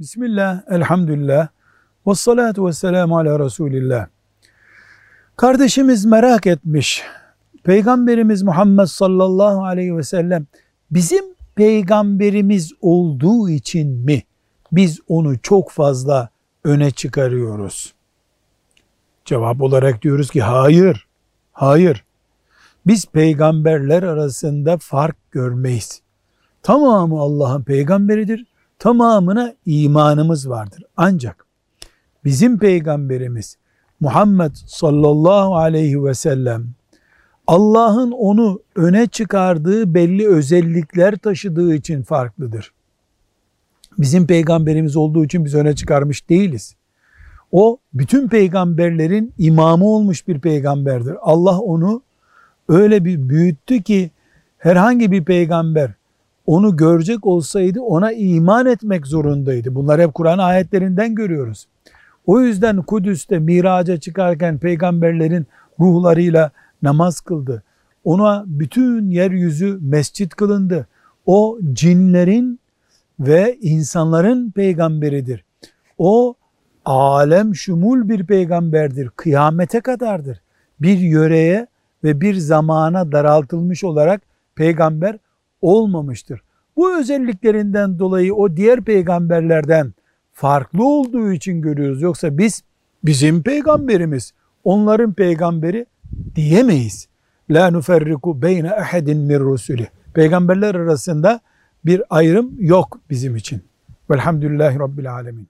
Bismillah, elhamdülillah, ve salatu ve selamu ala Resulillah. Kardeşimiz merak etmiş. Peygamberimiz Muhammed sallallahu aleyhi ve sellem bizim peygamberimiz olduğu için mi biz onu çok fazla öne çıkarıyoruz? Cevap olarak diyoruz ki hayır, hayır. Biz peygamberler arasında fark görmeyiz. Tamamı Allah'ın peygamberidir tamamına imanımız vardır. Ancak bizim peygamberimiz Muhammed sallallahu aleyhi ve sellem Allah'ın onu öne çıkardığı belli özellikler taşıdığı için farklıdır. Bizim peygamberimiz olduğu için biz öne çıkarmış değiliz. O bütün peygamberlerin imamı olmuş bir peygamberdir. Allah onu öyle bir büyüttü ki herhangi bir peygamber onu görecek olsaydı ona iman etmek zorundaydı. Bunlar hep Kur'an ayetlerinden görüyoruz. O yüzden Kudüs'te miraca çıkarken peygamberlerin ruhlarıyla namaz kıldı. Ona bütün yeryüzü mescit kılındı. O cinlerin ve insanların peygamberidir. O alem şumul bir peygamberdir. Kıyamete kadardır. Bir yöreye ve bir zamana daraltılmış olarak peygamber olmamıştır. Bu özelliklerinden dolayı o diğer peygamberlerden farklı olduğu için görüyoruz. Yoksa biz bizim peygamberimiz, onların peygamberi diyemeyiz. La nuferriku beyne ahadin min rusuli. Peygamberler arasında bir ayrım yok bizim için. Velhamdülillahi Rabbil alemin.